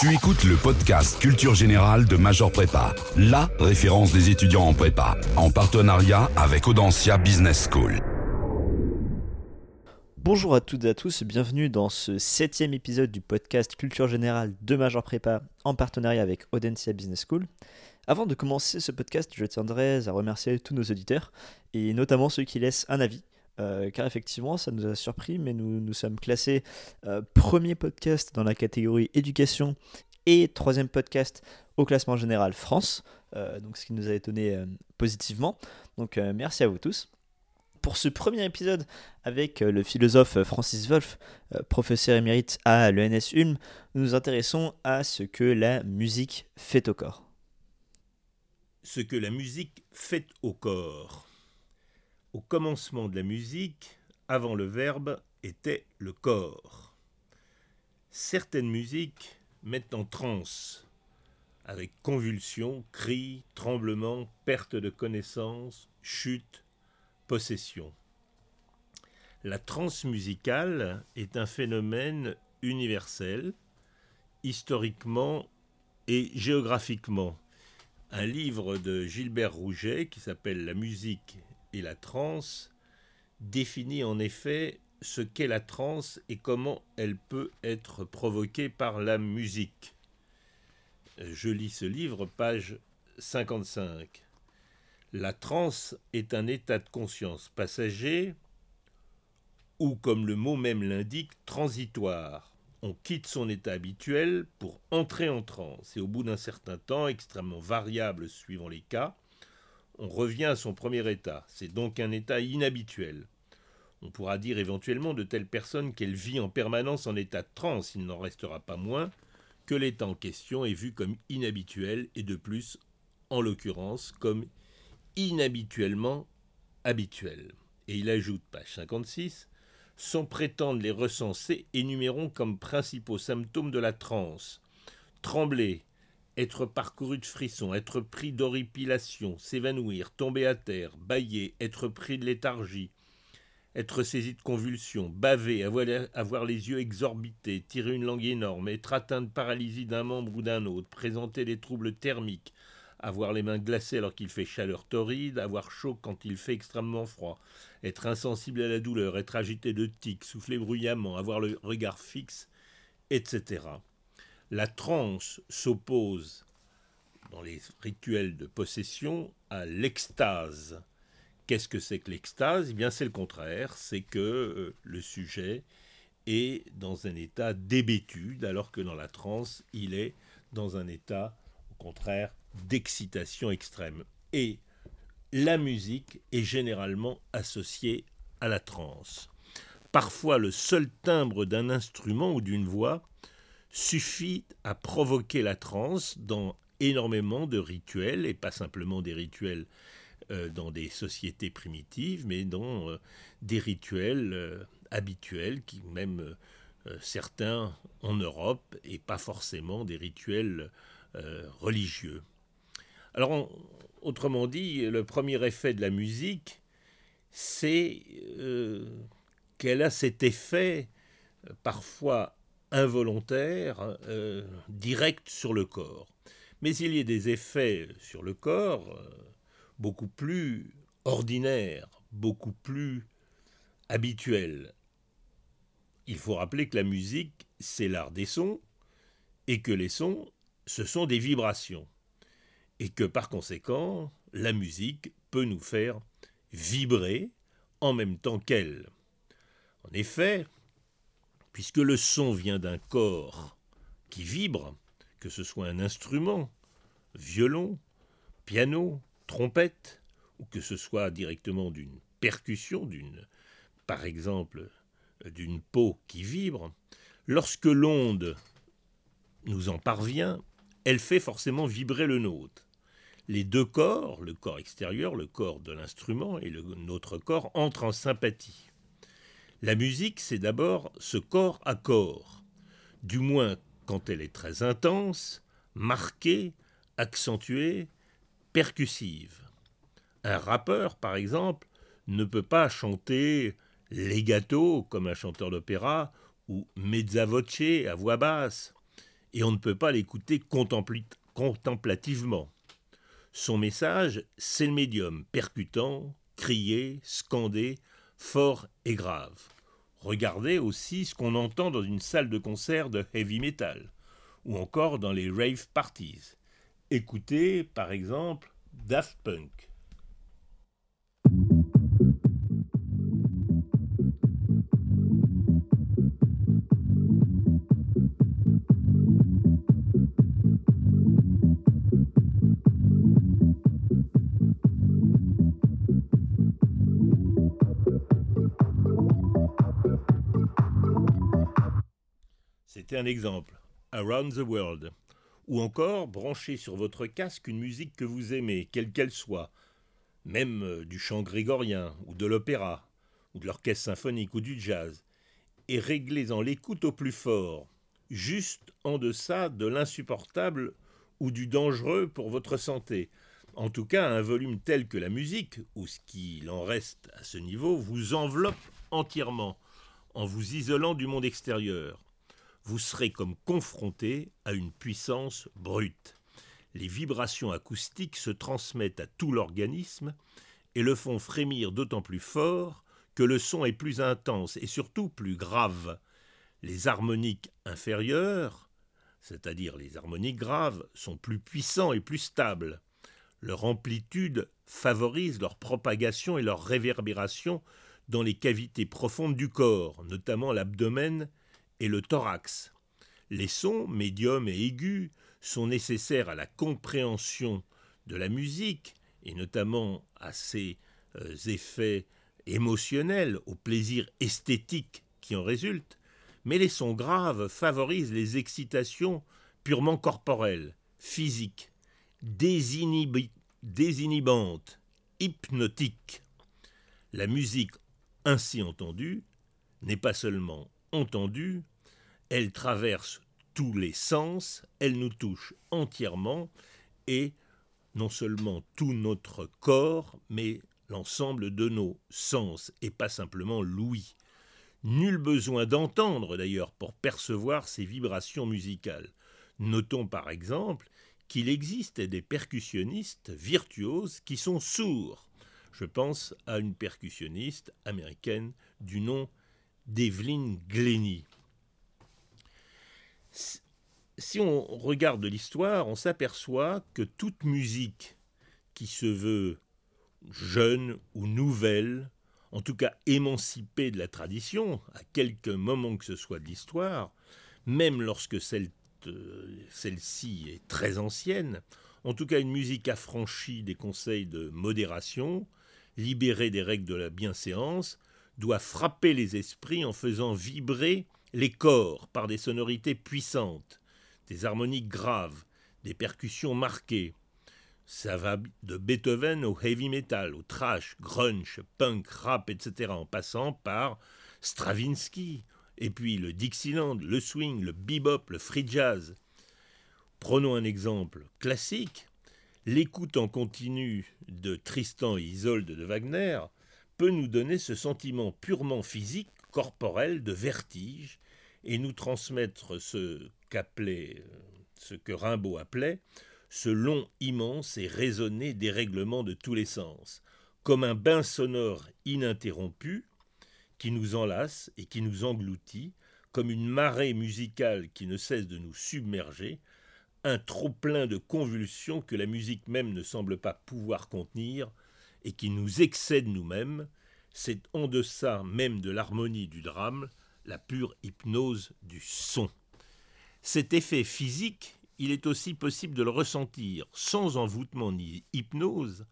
Tu écoutes le podcast Culture Générale de Major Prépa, la référence des étudiants en prépa, en partenariat avec Audencia Business School. Bonjour à toutes et à tous, bienvenue dans ce septième épisode du podcast Culture Générale de Major Prépa en partenariat avec Audencia Business School. Avant de commencer ce podcast, je tiendrai à remercier tous nos auditeurs et notamment ceux qui laissent un avis euh, car effectivement, ça nous a surpris, mais nous nous sommes classés euh, premier podcast dans la catégorie éducation et troisième podcast au classement général France, euh, donc ce qui nous a étonné positivement. Donc merci à vous tous. Pour ce premier épisode avec le philosophe Francis Wolff, professeur émérite à l'ENS Ulm, nous nous intéressons à ce que la musique fait au corps. Ce que la musique fait au corps. Au commencement de la musique, avant le verbe, était le corps. Certaines musiques mettent en transe, avec convulsions, cris, tremblements, perte de connaissance, chute, possession. La transe musicale est un phénomène universel, historiquement et géographiquement. Un livre de Gilbert Rouget qui s'appelle La musique et la transe définit en effet ce qu'est la transe et comment elle peut être provoquée par la musique. Je lis ce livre, page 55. La transe est un état de conscience passager ou, comme le mot même l'indique, transitoire. On quitte son état habituel pour entrer en transe et au bout d'un certain temps, extrêmement variable suivant les cas, on revient à son premier état. C'est donc un état inhabituel. On pourra dire éventuellement de telle personne qu'elle vit en permanence en état de transe, il n'en restera pas moins que l'état en question est vu comme inhabituel et de plus, en l'occurrence, comme inhabituellement habituel. Et il ajoute, page 56, sans prétendre les recenser, énumérons comme principaux symptômes de la transe trembler, être parcouru de frissons, être pris d'horripilation, s'évanouir, tomber à terre, bailler, être pris de léthargie, être saisi de convulsions, baver, avoir, les yeux exorbités, tirer une langue énorme, être atteint de paralysie d'un membre ou d'un autre, présenter des troubles thermiques, avoir les mains glacées alors qu'il fait chaleur torride, avoir chaud quand il fait extrêmement froid, être insensible à la douleur, être agité de tics, souffler bruyamment, avoir le regard fixe, etc. La transe s'oppose dans les rituels de possession à l'extase. Qu'est-ce que c'est que l'extase? Eh bien, c'est le contraire, c'est que euh, le sujet est dans un état d'hébétude, alors que dans la transe, il est dans un état, au contraire, d'excitation extrême. Et la musique est généralement associée à la transe. Parfois, le seul timbre d'un instrument ou d'une voix suffit à provoquer la transe dans énormément de rituels, et pas simplement des rituels euh, dans des sociétés primitives, mais dans euh, des rituels euh, habituels, qui même certains en Europe, et pas forcément des rituels religieux. Alors, autrement dit, le premier effet de la musique, c'est qu'elle a cet effet parfois involontaire, euh, direct sur le corps. Mais il y a des effets sur le corps euh, beaucoup plus ordinaires, beaucoup plus habituels. Il faut rappeler que la musique, c'est l'art des sons, et que les sons, ce sont des vibrations, et que par conséquent, la musique peut nous faire vibrer en même temps qu'elle. En effet, puisque le son vient d'un corps qui vibre, que ce soit un instrument, violon, piano, trompette, ou que ce soit directement d'une percussion, d'une, par exemple, d'une peau qui vibre, lorsque l'onde nous en parvient, elle fait forcément vibrer le nôtre. Les deux corps, le corps extérieur, le corps de l'instrument et le, notre corps, entrent en sympathie. La musique, c'est d'abord ce corps à corps, du moins quand elle est très intense, marquée, accentuée, percussive. Un rappeur, par exemple, ne peut pas chanter legato comme un chanteur d'opéra ou mezza voce à voix basse. et on ne peut pas l'écouter contemplativement. Son message, c'est le médium, percutant, crié, scandé, fort et grave. Regardez aussi ce qu'on entend dans une salle de concert de heavy metal, ou encore dans les rave parties. Écoutez, par exemple, Daft Punk. Un exemple. Around the World. Ou encore, branchez sur votre casque une musique que vous aimez, quelle qu'elle soit, même euh, du chant grégorien, ou de l'opéra, ou de l'orchestre symphonique, ou du jazz, et réglez-en l'écoute au plus fort, juste en deçà de l'insupportable ou du dangereux pour votre santé. En tout cas, un volume tel que la musique, ou ce qu'il en reste à ce niveau, vous enveloppe entièrement, en vous isolant du monde extérieur vous serez comme confronté à une puissance brute. Les vibrations acoustiques se transmettent à tout l'organisme et le font frémir d'autant plus fort que le son est plus intense et surtout plus grave. Les harmoniques inférieures, c'est-à-dire les harmoniques graves, sont plus puissants et plus stables. Leur amplitude favorise leur propagation et leur réverbération dans les cavités profondes du corps, notamment l'abdomen et le thorax. Les sons, médiums et aigus, sont nécessaires à la compréhension de la musique, et notamment à ses euh, effets émotionnels, au plaisir esthétique qui en résulte, mais les sons graves favorisent les excitations purement corporelles, physiques, désinhibantes, hypnotiques. La musique ainsi entendue n'est pas seulement entendue, elle traverse tous les sens, elle nous touche entièrement et non seulement tout notre corps, mais l'ensemble de nos sens et pas simplement l'ouïe. Nul besoin d'entendre d'ailleurs pour percevoir ces vibrations musicales. Notons par exemple qu'il existe des percussionnistes virtuoses qui sont sourds. Je pense à une percussionniste américaine du nom d'Evelyn Glennie. Si on regarde l'histoire, on s'aperçoit que toute musique qui se veut jeune ou nouvelle, en tout cas émancipée de la tradition, à quelque moment que ce soit de l'histoire, même lorsque euh, celle-ci est très ancienne, en tout cas une musique affranchie des conseils de modération, libérée des règles de la bienséance, doit frapper les esprits en faisant vibrer les corps par des sonorités puissantes, des harmoniques graves, des percussions marquées. Ça va de Beethoven au heavy metal, au trash, grunge, punk, rap, etc., en passant par Stravinsky, et puis le Dixieland, le swing, le bebop, le free jazz. Prenons un exemple classique. L'écoute en continu de Tristan et Isolde de Wagner peut nous donner ce sentiment purement physique corporel de vertige et nous transmettre ce qu'appelait, ce que Rimbaud appelait, ce long immense et raisonné dérèglement de tous les sens, comme un bain sonore ininterrompu qui nous enlace et qui nous engloutit, comme une marée musicale qui ne cesse de nous submerger, un trop-plein de convulsions que la musique même ne semble pas pouvoir contenir et qui nous excède nous-mêmes, c'est en deçà même de l'harmonie du drame, la pure hypnose du son. Cet effet physique, il est aussi possible de le ressentir sans envoûtement ni hypnose,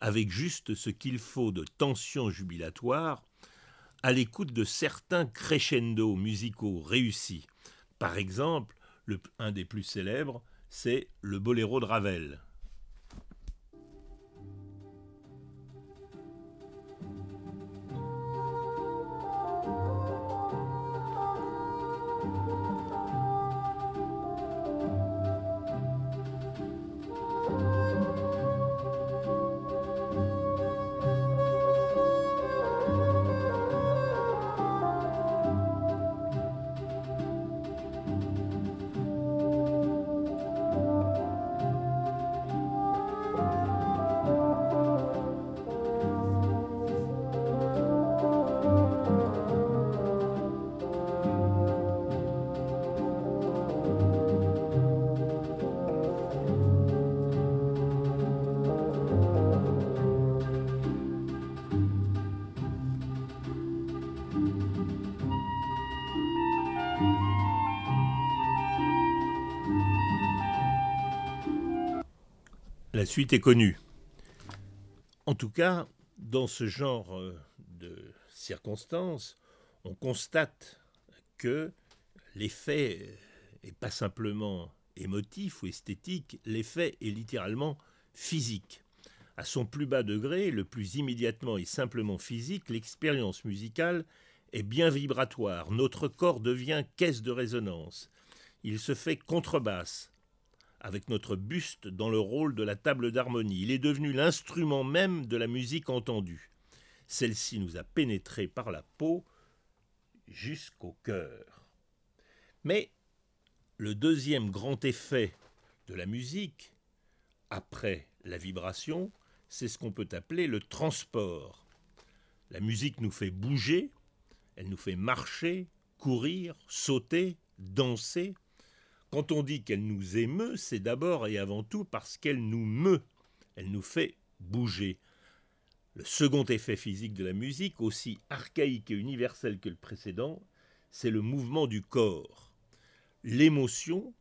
avec juste ce qu'il faut de tension jubilatoire, à l'écoute de certains crescendo musicaux réussis. Par exemple, le, un des plus célèbres, c'est le boléro de Ravel. La suite est connue. En tout cas, dans ce genre euh, de circonstances, on constate que l'effet n'est pas simplement émotif ou esthétique, l'effet est littéralement physique. À son plus bas degré, le plus immédiatement et simplement physique, l'expérience musicale est bien vibratoire. Notre corps devient caisse de résonance. Il se fait contrebasse, avec notre buste dans le rôle de la table d'harmonie. Il est devenu l'instrument même de la musique entendue. Celle-ci nous a pénétrés par la peau jusqu'au cœur. Mais le deuxième grand effet de la musique, après la vibration, c'est ce qu'on peut appeler le transport. La musique nous fait bouger, elle nous fait marcher, courir, sauter, danser. Quand on dit qu'elle nous émeut, c'est d'abord et avant tout parce qu'elle nous meut, elle nous fait bouger. Le second effet physique de la musique, aussi archaïque et universel que le précédent, c'est le mouvement du corps. L'émotion,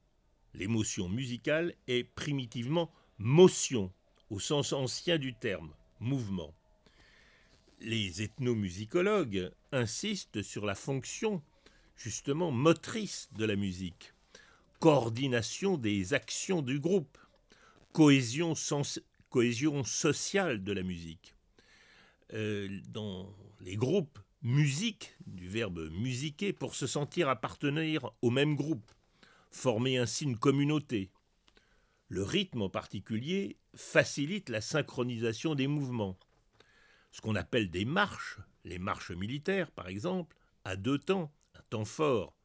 l'émotion musicale, est primitivement motion, au sens ancien du terme, mouvement. Les ethnomusicologues insistent sur la fonction justement motrice de la musique, coordination des actions du groupe, cohésion, sociale de la musique. Euh, dans les groupes, musique, du verbe musiquer, pour se sentir appartenir au même groupe, former ainsi une communauté. Le rythme en particulier facilite la synchronisation des mouvements. Ce qu'on appelle des marches, les marches militaires par exemple, à deux temps, un temps fort,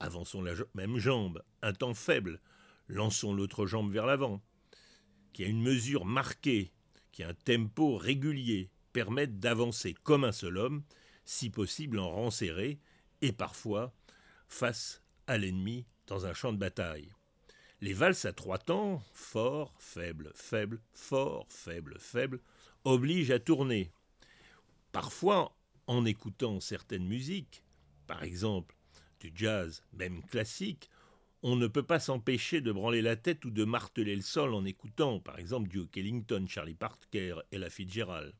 avançons la même jambe, un temps faible, lançons l'autre jambe vers l'avant, qui a une mesure marquée, qui a un tempo régulier, permettent d'avancer comme un seul homme, si possible en rang serré, et parfois face à l'ennemi dans un champ de bataille. Les valses à trois temps, fort, faible, faible, fort, faible, faible, obligent à tourner. Parfois, en écoutant certaines musiques, par exemple du jazz, même classique, on ne peut pas s'empêcher de branler la tête ou de marteler le sol en écoutant, par exemple, Duke Ellington, Charlie Parker et la Fitzgerald.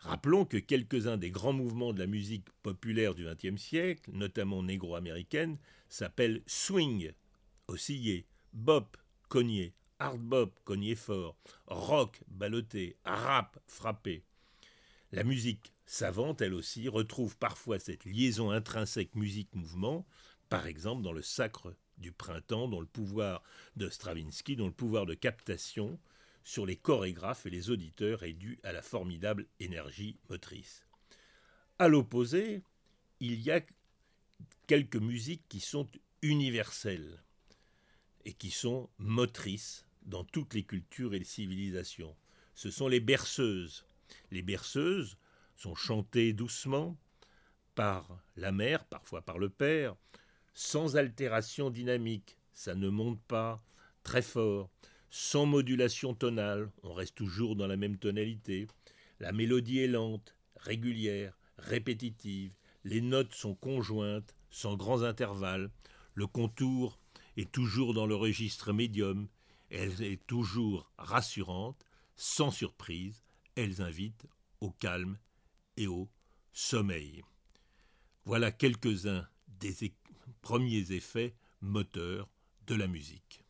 Rappelons que quelques-uns des grands mouvements de la musique populaire du XXe siècle, notamment négro-américaine, s'appellent swing, osciller, bop, cogner, hard bop, cogner fort, rock, balloter, rap, frapper. La musique savante, elle aussi, retrouve parfois cette liaison intrinsèque musique-mouvement, par exemple dans le sacre du printemps, dont le pouvoir de Stravinsky, dont le pouvoir de captation, sur les chorégraphes et les auditeurs est dû à la formidable énergie motrice. À l'opposé, il y a quelques musiques qui sont universelles et qui sont motrices dans toutes les cultures et les civilisations. Ce sont les berceuses. Les berceuses sont chantées doucement par la mère, parfois par le père, sans altération dynamique. Ça ne monte pas très fort sans modulation tonale, on reste toujours dans la même tonalité. La mélodie est lente, régulière, répétitive. Les notes sont conjointes, sans grands intervalles. Le contour est toujours dans le registre médium. Elle est toujours rassurante, sans surprise. Elles invitent au calme et au sommeil. Voilà quelques-uns des premiers effets moteurs de la musique.